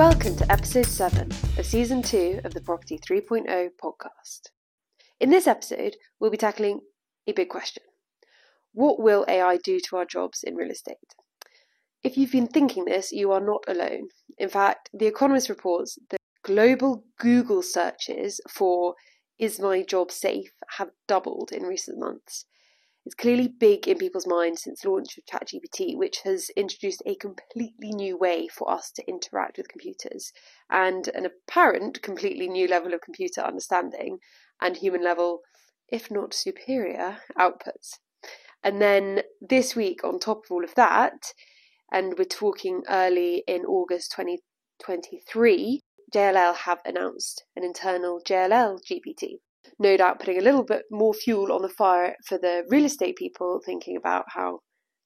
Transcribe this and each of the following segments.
Welcome to episode 7 of season 2 of the Property 3.0 podcast. In this episode, we'll be tackling a big question What will AI do to our jobs in real estate? If you've been thinking this, you are not alone. In fact, The Economist reports that global Google searches for is my job safe have doubled in recent months. It's clearly big in people's minds since launch of ChatGPT, which has introduced a completely new way for us to interact with computers and an apparent completely new level of computer understanding and human level, if not superior, outputs. And then this week, on top of all of that, and we're talking early in August 2023, JLL have announced an internal JLL GPT no doubt putting a little bit more fuel on the fire for the real estate people thinking about how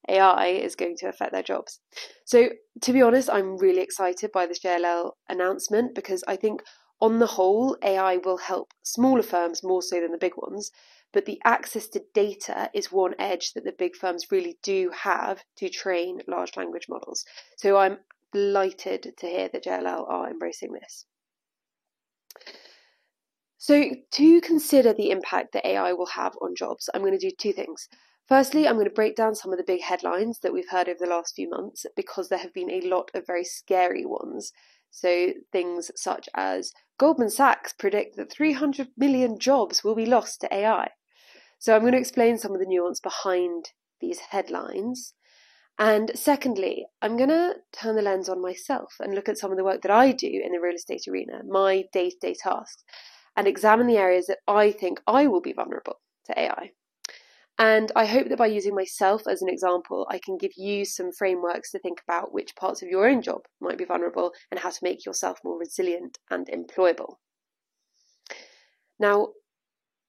AI is going to affect their jobs. So, to be honest, I'm really excited by this JLL announcement because I think, on the whole, AI will help smaller firms more so than the big ones. But the access to data is one edge that the big firms really do have to train large language models. So, I'm delighted to hear that JLL are embracing this. So, to consider the impact that AI will have on jobs, I'm going to do two things. Firstly, I'm going to break down some of the big headlines that we've heard over the last few months because there have been a lot of very scary ones. So, things such as Goldman Sachs predict that 300 million jobs will be lost to AI. So, I'm going to explain some of the nuance behind these headlines. And secondly, I'm going to turn the lens on myself and look at some of the work that I do in the real estate arena, my day to day tasks, and examine the areas that I think I will be vulnerable to AI. And I hope that by using myself as an example, I can give you some frameworks to think about which parts of your own job might be vulnerable and how to make yourself more resilient and employable. Now,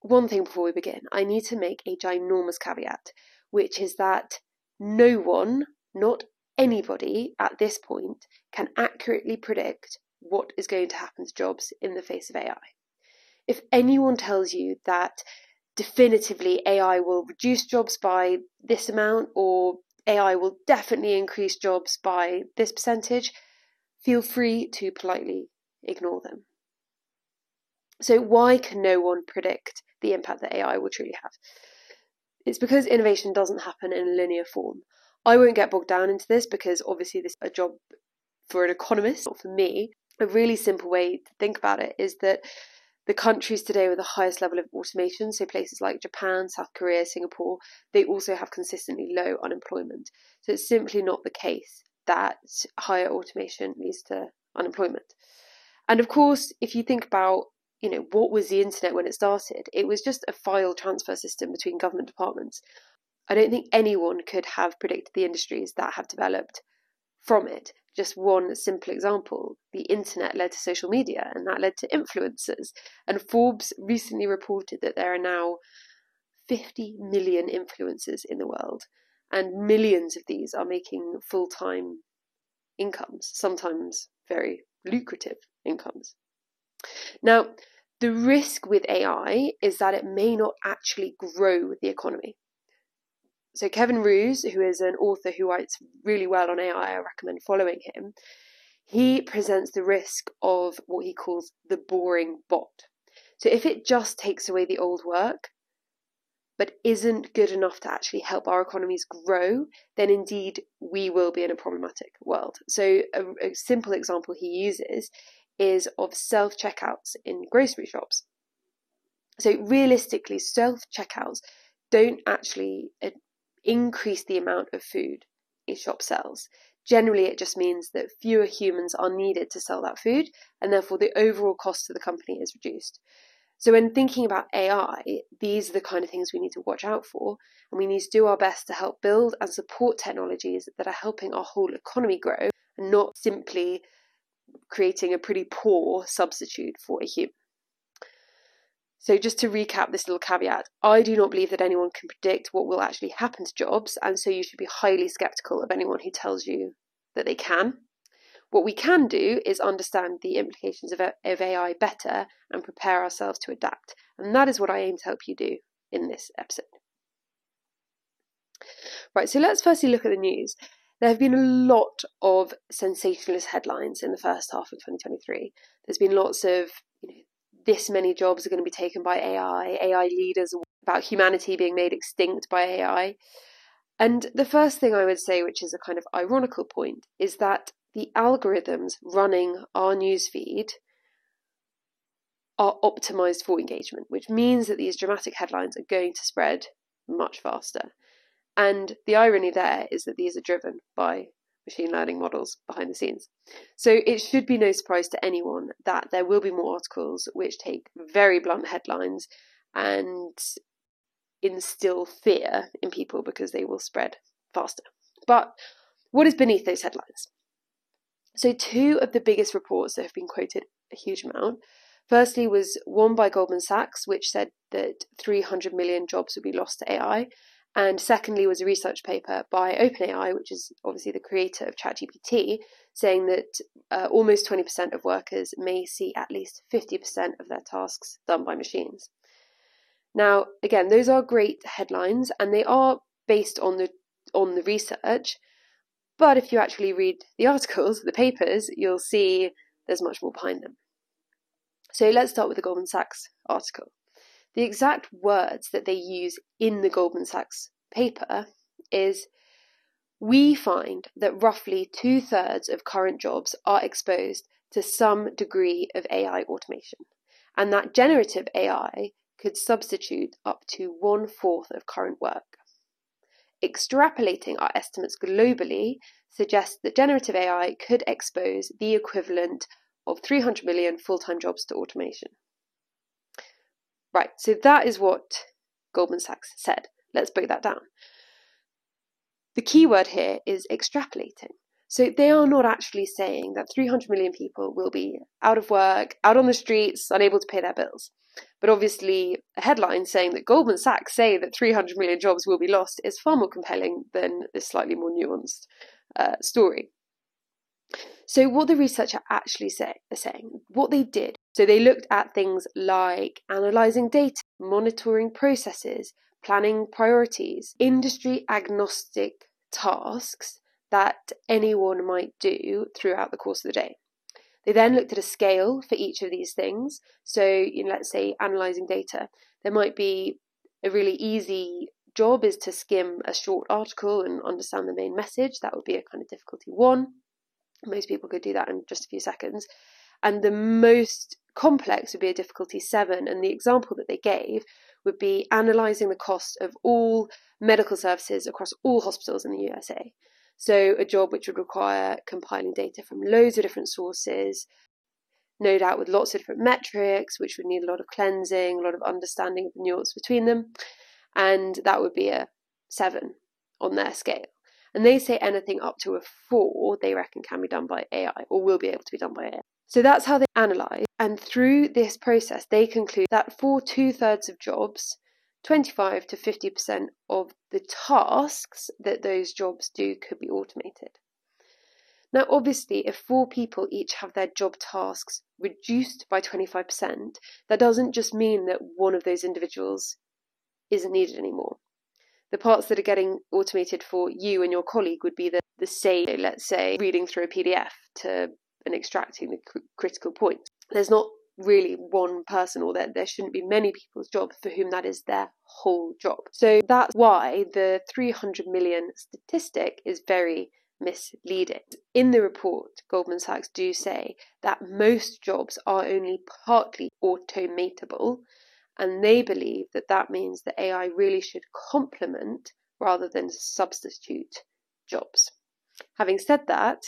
one thing before we begin, I need to make a ginormous caveat, which is that no one, not anybody at this point, can accurately predict what is going to happen to jobs in the face of AI if anyone tells you that definitively AI will reduce jobs by this amount or AI will definitely increase jobs by this percentage, feel free to politely ignore them. So, why can no one predict the impact that AI will truly have? It's because innovation doesn't happen in a linear form. I won't get bogged down into this because obviously this is a job for an economist, not for me. A really simple way to think about it is that the countries today with the highest level of automation, so places like Japan, South Korea, Singapore, they also have consistently low unemployment. So it's simply not the case that higher automation leads to unemployment. And of course, if you think about, you know, what was the internet when it started? It was just a file transfer system between government departments. I don't think anyone could have predicted the industries that have developed from it. Just one simple example the internet led to social media, and that led to influencers. And Forbes recently reported that there are now 50 million influencers in the world, and millions of these are making full time incomes, sometimes very lucrative incomes. Now, the risk with AI is that it may not actually grow the economy. So Kevin Roose, who is an author who writes really well on AI, I recommend following him. He presents the risk of what he calls the boring bot. So if it just takes away the old work, but isn't good enough to actually help our economies grow, then indeed we will be in a problematic world. So, a, a simple example he uses is of self checkouts in grocery shops. So, realistically, self checkouts don't actually uh, increase the amount of food a shop sells. Generally, it just means that fewer humans are needed to sell that food, and therefore the overall cost to the company is reduced. So, when thinking about AI, these are the kind of things we need to watch out for, and we need to do our best to help build and support technologies that are helping our whole economy grow and not simply creating a pretty poor substitute for a human. So, just to recap this little caveat, I do not believe that anyone can predict what will actually happen to jobs, and so you should be highly skeptical of anyone who tells you that they can. What we can do is understand the implications of, of AI better and prepare ourselves to adapt. And that is what I aim to help you do in this episode. Right, so let's firstly look at the news. There have been a lot of sensationalist headlines in the first half of 2023. There's been lots of, this many jobs are going to be taken by AI, AI leaders about humanity being made extinct by AI. And the first thing I would say, which is a kind of ironical point, is that the algorithms running our newsfeed are optimized for engagement, which means that these dramatic headlines are going to spread much faster. And the irony there is that these are driven by machine learning models behind the scenes. So it should be no surprise to anyone that there will be more articles which take very blunt headlines and instill fear in people because they will spread faster. But what is beneath those headlines? So, two of the biggest reports that have been quoted a huge amount. Firstly, was one by Goldman Sachs, which said that 300 million jobs would be lost to AI. And secondly, was a research paper by OpenAI, which is obviously the creator of ChatGPT, saying that uh, almost 20% of workers may see at least 50% of their tasks done by machines. Now, again, those are great headlines and they are based on the on the research, but if you actually read the articles, the papers, you'll see there's much more behind them. So let's start with the Goldman Sachs article. The exact words that they use in the Goldman Sachs paper is we find that roughly two thirds of current jobs are exposed to some degree of AI automation, and that generative AI could substitute up to one fourth of current work. Extrapolating our estimates globally suggests that generative AI could expose the equivalent of 300 million full time jobs to automation. Right, so that is what Goldman Sachs said. Let's break that down. The key word here is extrapolating. So they are not actually saying that 300 million people will be out of work, out on the streets, unable to pay their bills. But obviously, a headline saying that Goldman Sachs say that 300 million jobs will be lost is far more compelling than this slightly more nuanced uh, story. So, what the researcher actually say, are saying, what they did, so they looked at things like analysing data, monitoring processes, planning priorities, industry agnostic tasks that anyone might do throughout the course of the day. They then looked at a scale for each of these things. So, you know, let's say analysing data, there might be a really easy job is to skim a short article and understand the main message. That would be a kind of difficulty one. Most people could do that in just a few seconds. And the most complex would be a difficulty seven. And the example that they gave would be analysing the cost of all medical services across all hospitals in the USA. So, a job which would require compiling data from loads of different sources, no doubt with lots of different metrics, which would need a lot of cleansing, a lot of understanding of the nuance between them. And that would be a seven on their scale. And they say anything up to a four they reckon can be done by AI or will be able to be done by AI. So that's how they analyse. And through this process, they conclude that for two thirds of jobs, 25 to 50% of the tasks that those jobs do could be automated. Now, obviously, if four people each have their job tasks reduced by 25%, that doesn't just mean that one of those individuals isn't needed anymore the parts that are getting automated for you and your colleague would be the, the say, let's say, reading through a PDF to and extracting the cr- critical points. There's not really one person or there, there shouldn't be many people's jobs for whom that is their whole job. So that's why the 300 million statistic is very misleading. In the report, Goldman Sachs do say that most jobs are only partly automatable and they believe that that means that AI really should complement rather than substitute jobs. Having said that,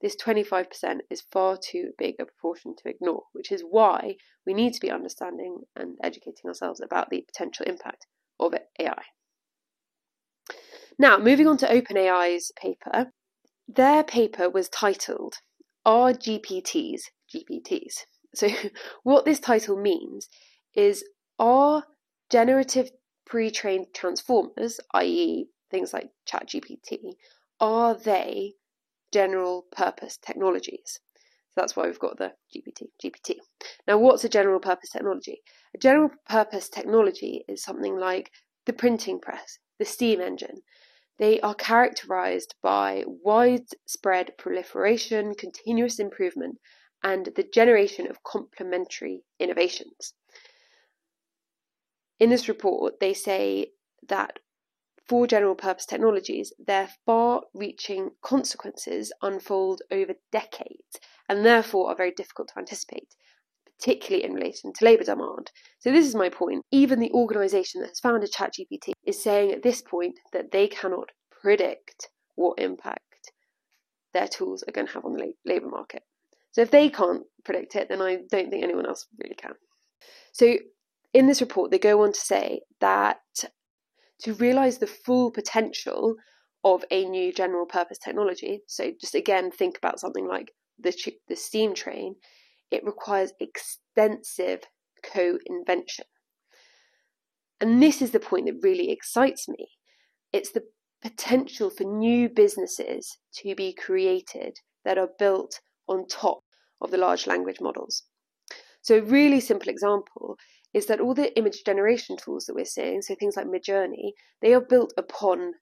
this 25% is far too big a proportion to ignore, which is why we need to be understanding and educating ourselves about the potential impact of AI. Now, moving on to OpenAI's paper, their paper was titled Are GPTs GPTs? So, what this title means is are generative pre-trained transformers, i.e., things like ChatGPT, are they general purpose technologies? So that's why we've got the GPT, GPT. Now, what's a general purpose technology? A general purpose technology is something like the printing press, the steam engine. They are characterized by widespread proliferation, continuous improvement, and the generation of complementary innovations. In this report, they say that for general purpose technologies, their far reaching consequences unfold over decades and therefore are very difficult to anticipate, particularly in relation to labour demand. So, this is my point. Even the organisation that has founded ChatGPT is saying at this point that they cannot predict what impact their tools are going to have on the labour market. So, if they can't predict it, then I don't think anyone else really can. So, in this report, they go on to say that to realize the full potential of a new general purpose technology, so just again think about something like the, the steam train, it requires extensive co invention. And mm. this is the point that really excites me. It's the potential for new businesses to be created that are built on top of the large language models. So, a really simple example is that all the image generation tools that we're seeing, so things like Midjourney, they are built upon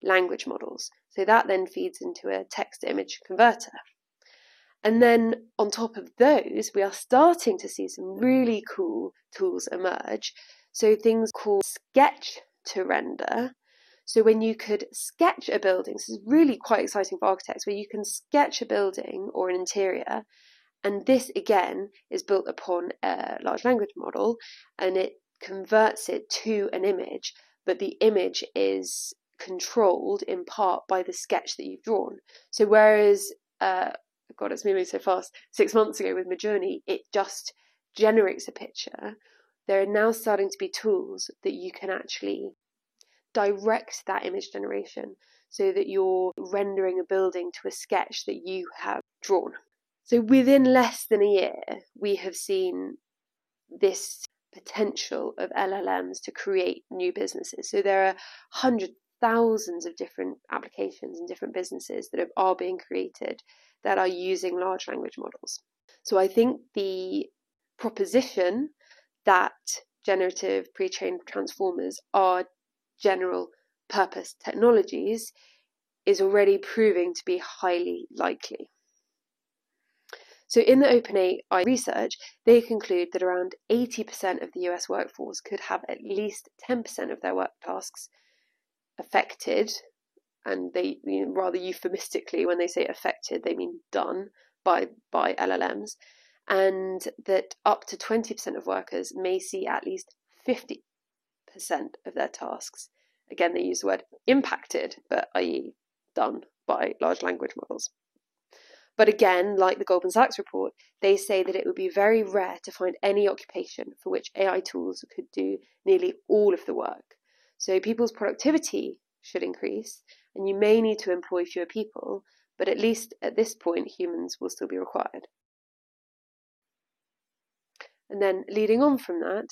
language models. So that then feeds into a text image converter. And then on top of those, we are starting to see some really cool tools emerge. So things called sketch to render. So when you could sketch a building, this is really quite exciting for architects, where you can sketch a building or an interior and this again is built upon a large language model and it converts it to an image, but the image is controlled in part by the sketch that you've drawn. So whereas, uh, God, it's moving so fast, six months ago with Midjourney, it just generates a picture. There are now starting to be tools that you can actually direct that image generation so that you're rendering a building to a sketch that you have drawn. So within less than a year, we have seen this potential of LLMs to create new businesses. So there are hundreds, thousands of different applications and different businesses that are being created that are using large language models. So I think the proposition that generative pre-trained transformers are general purpose technologies is already proving to be highly likely. So, in the OpenAI research, they conclude that around 80% of the US workforce could have at least 10% of their work tasks affected, and they you know, rather euphemistically, when they say affected, they mean done by, by LLMs, and that up to 20% of workers may see at least 50% of their tasks. Again, they use the word impacted, but i.e., done by large language models. But again, like the Goldman Sachs report, they say that it would be very rare to find any occupation for which AI tools could do nearly all of the work. So people's productivity should increase, and you may need to employ fewer people, but at least at this point, humans will still be required. And then leading on from that,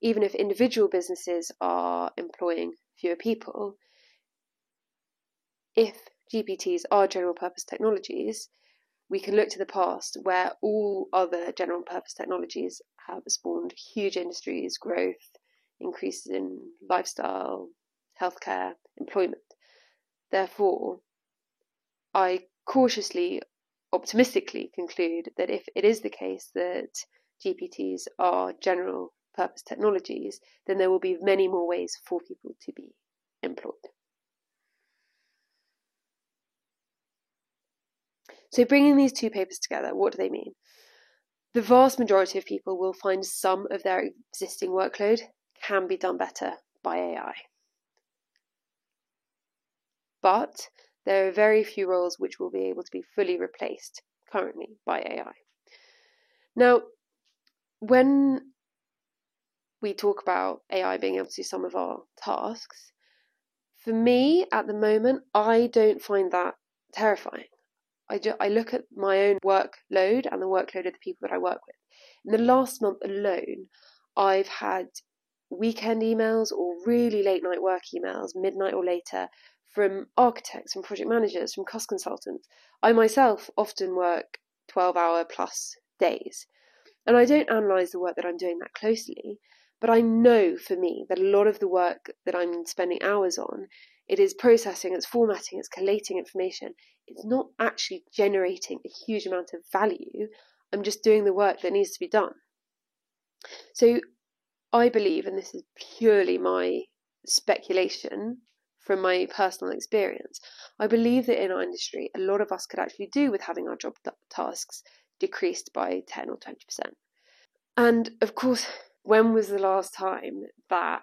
even if individual businesses are employing fewer people, if GPTs are general purpose technologies, we can look to the past where all other general purpose technologies have spawned huge industries, growth, increases in lifestyle, healthcare, employment. Therefore, I cautiously, optimistically conclude that if it is the case that GPTs are general purpose technologies, then there will be many more ways for people to be employed. So, bringing these two papers together, what do they mean? The vast majority of people will find some of their existing workload can be done better by AI. But there are very few roles which will be able to be fully replaced currently by AI. Now, when we talk about AI being able to do some of our tasks, for me at the moment, I don't find that terrifying. I, do, I look at my own workload and the workload of the people that I work with. In the mm. last month alone, I've had weekend emails or really late night work emails, midnight or later, from architects, from project managers, from cost consultants. I myself often work 12 hour plus days. And I don't analyse the work that I'm doing that closely, But I know for me that a lot of the work that I'm spending hours on, it is processing, it's formatting, it's collating information. It's not actually generating a huge amount of value. I'm just doing the work that needs to be done. So I believe, and this is purely my speculation from my personal experience, I believe that in our industry, a lot of us could actually do with having our job tasks decreased by 10 or 20%. And of course, when was the last time that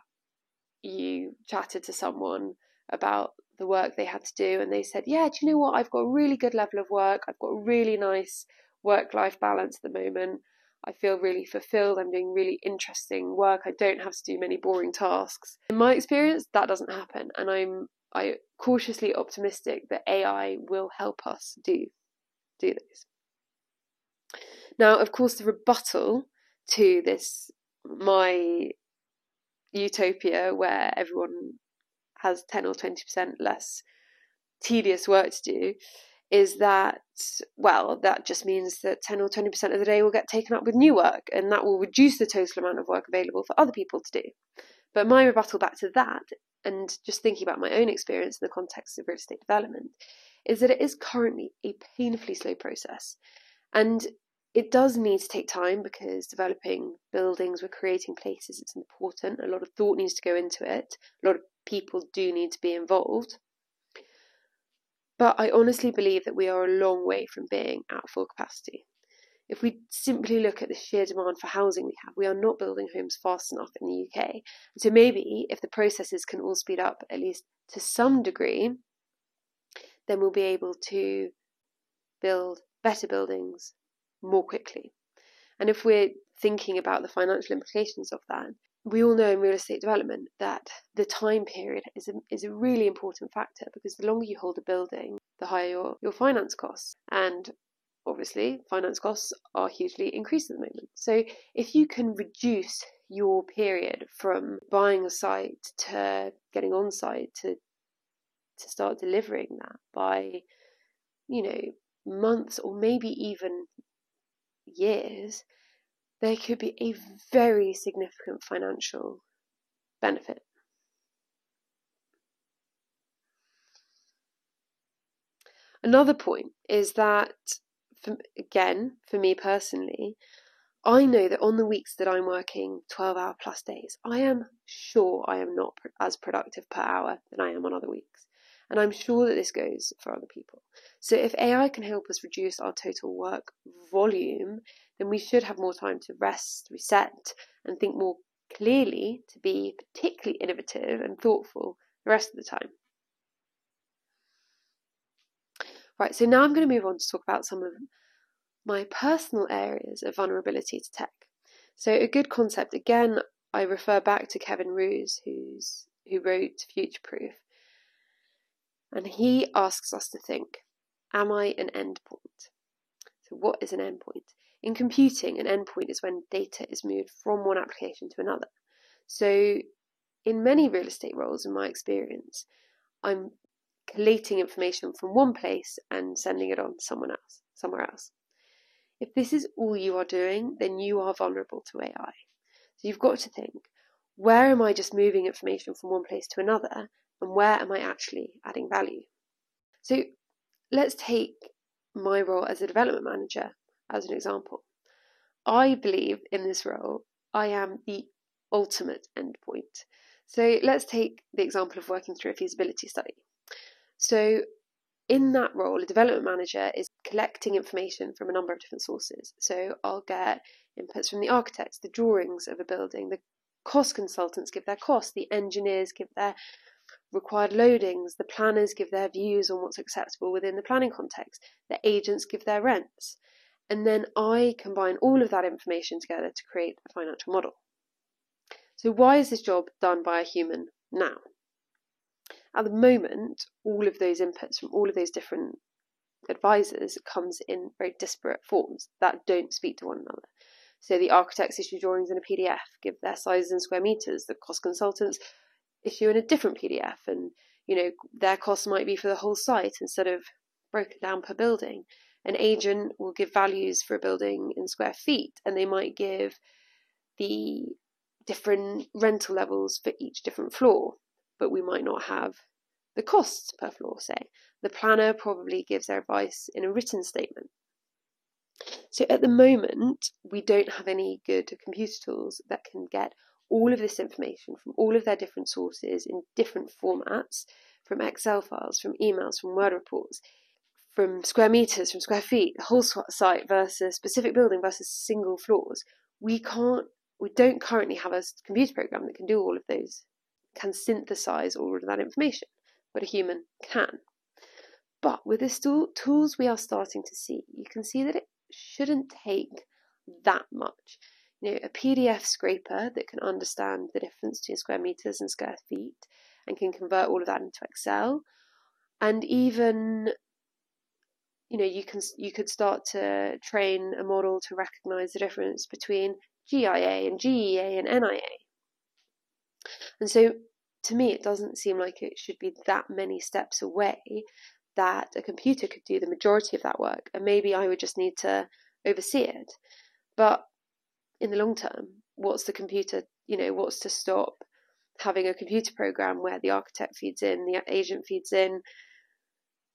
you chatted to someone about the work they had to do and they said, Yeah, do you know what? I've got a really good level of work, I've got a really nice work life balance at the moment. I feel really fulfilled. I'm doing really interesting work. I don't have to do many boring tasks. In my experience, that doesn't happen, and I'm I cautiously optimistic that AI will help us do do this. Now, of course, the rebuttal to this my utopia where everyone has 10 or 20% less tedious work to do is that, well, that just means that 10 or 20% of the day will get taken up with new work, and that will reduce the total amount of work available for other people to do. But my rebuttal back to that, and just thinking about my own experience in the context of real estate development, is that it is currently a painfully slow process. And it does need to take time because developing buildings, we're creating places, it's important. A lot of thought needs to go into it. A lot of people do need to be involved. But I honestly believe that we are a long way from being at full capacity. If we simply look at the sheer demand for housing we have, we are not building homes fast enough in the UK. So maybe if the processes can all speed up, at least to some degree, then we'll be able to build better buildings more quickly. And if we're thinking about the financial implications of that, we all know in real estate development that the time period is a, is a really important factor because the longer you hold a building, the higher your, your finance costs. And obviously, finance costs are hugely increased at the moment. So if you can reduce your period from buying a site to getting on site to to start delivering that by you know months or maybe even years there could be a very significant financial benefit. Another point is that, for, again, for me personally, I know that on the weeks that I'm working 12 hour plus days, I am sure I am not as productive per hour than I am on other weeks. And I'm sure that this goes for other people. So if AI can help us reduce our total work volume, then we should have more time to rest, reset, and think more clearly to be particularly innovative and thoughtful the rest of the time. Right, so now I'm going to move on to talk about some of my personal areas of vulnerability to tech. So a good concept, again, I refer back to Kevin Roose, who's who wrote Future Proof. And he asks us to think, am I an endpoint? So what is an endpoint? In computing, an endpoint is when data is moved from one application to another. So, in many real estate roles, in my experience, I'm collating information from one place and sending it on to someone else, somewhere else. If this is all you are doing, then you are vulnerable to AI. So you've got to think, where am I just moving information from one place to another, and where am I actually adding value? So let's take my role as a development manager as an example. I believe in this role, I am the ultimate endpoint. So let's take the example of working through a feasibility study. So in that role, a development manager is collecting information from a number of different sources. So I'll get inputs from the architects, the drawings of a building, the cost consultants give their costs, the engineers give their required loadings, the planners give their views on what's acceptable within the planning context, the agents give their rents. And then I combine all of that information together to create a financial model. So, why is this job done by a human now? At the moment, all of those inputs from all of those different advisors comes in very disparate forms that don't speak to one another. So the architects issue drawings in a PDF, give their sizes in square meters. The cost consultants issue in a different PDF, and you know their cost might be for the whole site instead of broken down per building an agent will give values for a building in square feet and they might give the different rental levels for each different floor, but we might not have the costs per floor, say. The planner probably gives their advice in a written statement. So at the moment, we don't have any good computer tools that can get all of this information from all of their different sources in different formats from Excel files, from emails, from Word reports, from square meters, from square feet, whole site versus specific building versus single floors. We can't, we don't currently have a computer program that can do all of those, can synthesize all of that information, but a human can. But with the tools we are starting to see, you can see that it shouldn't take that much. You know, a PDF scraper that can understand the difference between square meters and square feet and can convert all of that into Excel. And even you know you can you could start to train a model to recognize the difference between GIA and GEA and NIA. And so to me it doesn't seem like it should be that many steps away that a computer could do the majority of that work and maybe I would just need to oversee it. But in the long term, what's the computer, you know, what's to stop having a computer program where the architect feeds in, the agent feeds in,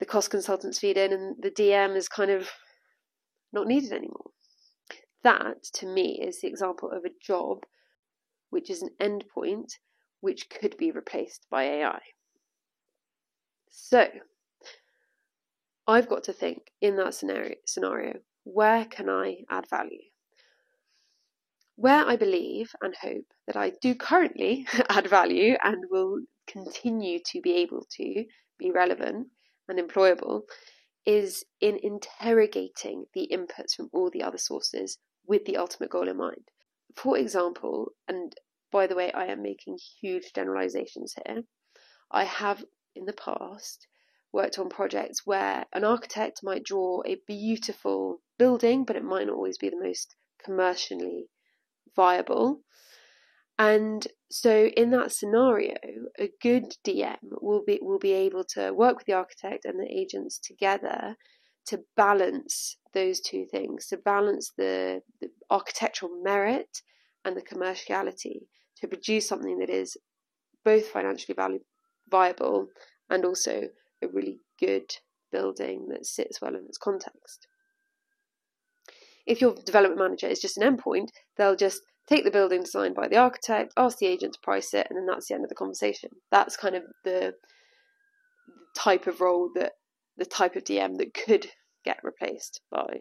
the cost consultants feed in, and the DM is kind of not needed anymore. That, to me, is the example of a job which is an endpoint which could be replaced by AI. So, I've got to think in that scenario, scenario where can I add value? Where I believe and hope that I do currently add value and will continue to be able to be relevant and employable is in interrogating the inputs from all the other sources with the ultimate goal in mind. For example, and by the way, I am making huge generalizations here, I have in the past worked on projects where an architect might draw a beautiful building, but it might not always be the most commercially viable. And so in that scenario, a good DM will be will be able to work with the architect and the agents together to balance those two things, to balance the, the architectural merit and the commerciality to produce something that is both financially value, viable and also a really good building that sits well in its context. If your development manager is just an endpoint, they'll just take the building designed by the architect, ask the agent to price it, and then that's the end of the conversation. That's kind of the type of role that the type of DM that could get replaced by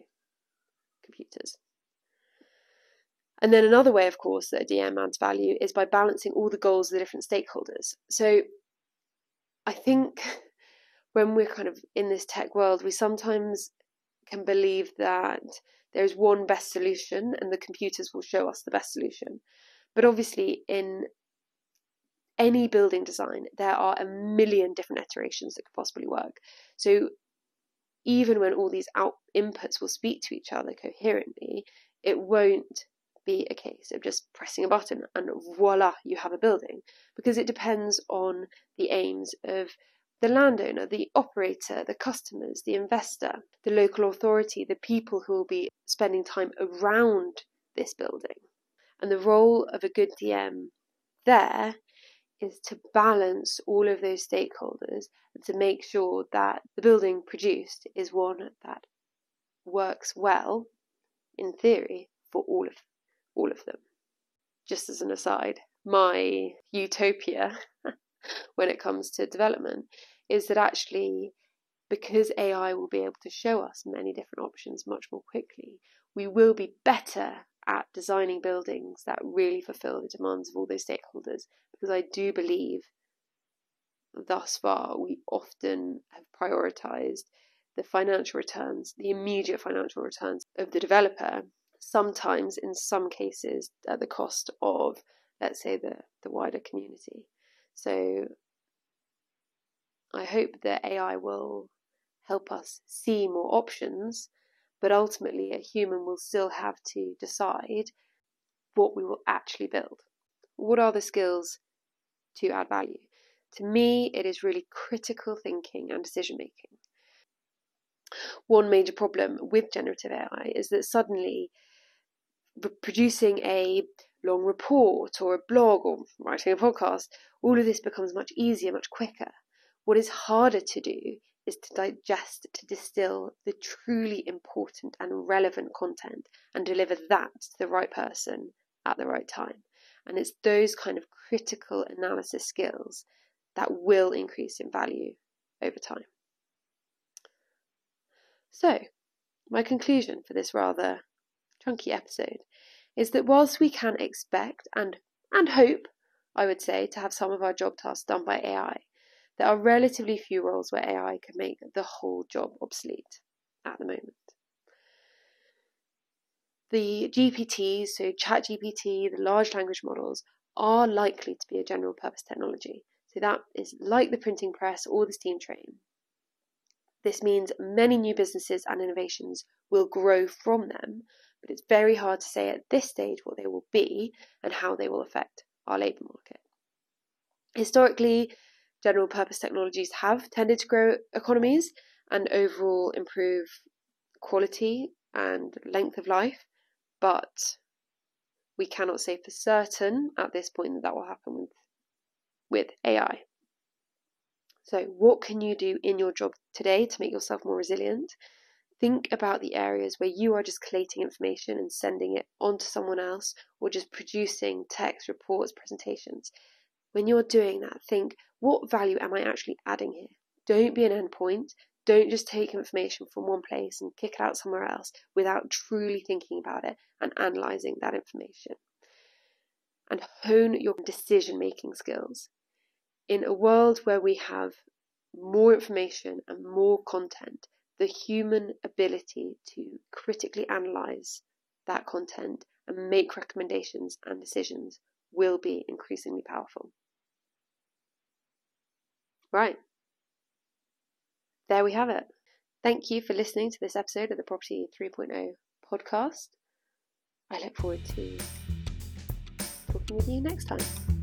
computers. And then another way, of course, that a DM adds value is by balancing all the goals of the different stakeholders. So I think when we're kind of in this tech world, we sometimes can believe that there's one best solution and the computers will show us the best solution. But obviously, in any building design, there are a million different iterations that could possibly work. So even when all these out inputs will speak to each other coherently, it won't be a case of just pressing a button and voila, you have a building, because it depends on the aims of the landowner, the operator, the customers, the investor, the local authority, the people who will be spending time around this building. And the role of a good DM there is to balance all of those stakeholders and to make sure that the building produced is one that works well, in theory, for all of all of them. Just as an aside, my utopia when it comes to development is that actually, because AI will be able to show us many different options much more quickly, we will be better at designing buildings that really fulfill the demands of all those stakeholders. Because I do believe thus far we often have prioritized the financial returns, the immediate financial returns of the developer, sometimes in some cases at the cost of, let's say, the, the wider community. So I hope that AI will help us see more options, but ultimately a human will still have to decide what we will actually build. What are the skills to add value? To me, it is really critical thinking and decision making. One major problem with generative AI is that suddenly producing a long report or a blog or writing a podcast, all of this becomes much easier, much quicker. What is harder to do is to digest, to distill the truly important and relevant content and deliver that to the right person at the right time. And it's those kind of critical analysis skills that will increase in value over time. So, my conclusion for this rather chunky episode is that whilst we can expect and and hope, I would say, to have some of our job tasks done by AI, there are relatively few roles where AI can make the whole job obsolete at the moment. The GPTs, so ChatGPT, the large language models, are likely to be a general purpose technology. So that is like the printing press or the steam train. This means many new businesses and innovations will grow from them, but it's very hard to say at this stage what they will be and how they will affect our labour market. Historically, general purpose technologies have tended to grow economies and overall improve quality and length of life, but we cannot say for certain at this point that that will happen with, with AI. So, what can you do in your job today to make yourself more resilient? Think about the areas where you are just collating information and sending it on to someone else or just producing text, reports, presentations. When you're doing that, think what value am I actually adding here? Don't be an endpoint. Don't just take information from one place and kick it out somewhere else without truly thinking about it and analysing that information. And hone your decision making skills. In a world where we have more information and more content, the human ability to critically analyze that content and make recommendations and decisions will be increasingly powerful. Right. There we have it. Thank you for listening to this episode of the Property 3.0 podcast. I look forward to talking with you next time.